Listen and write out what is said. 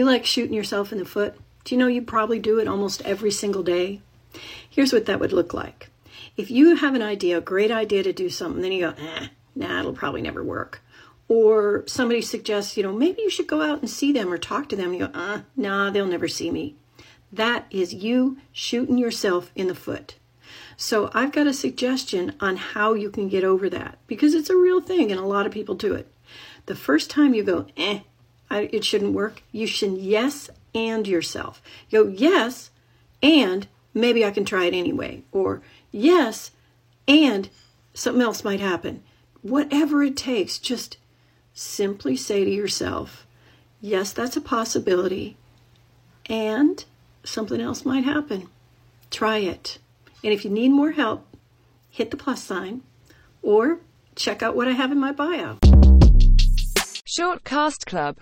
You like shooting yourself in the foot? Do you know you probably do it almost every single day? Here's what that would look like. If you have an idea, a great idea to do something, then you go, eh, nah, it'll probably never work. Or somebody suggests, you know, maybe you should go out and see them or talk to them. You go, uh, nah, they'll never see me. That is you shooting yourself in the foot. So I've got a suggestion on how you can get over that because it's a real thing and a lot of people do it. The first time you go, eh, it shouldn't work, you should yes and yourself. Go, yes, and maybe I can try it anyway. Or yes, and something else might happen. Whatever it takes, just simply say to yourself, yes, that's a possibility, and something else might happen. Try it. And if you need more help, hit the plus sign or check out what I have in my bio. Shortcast Club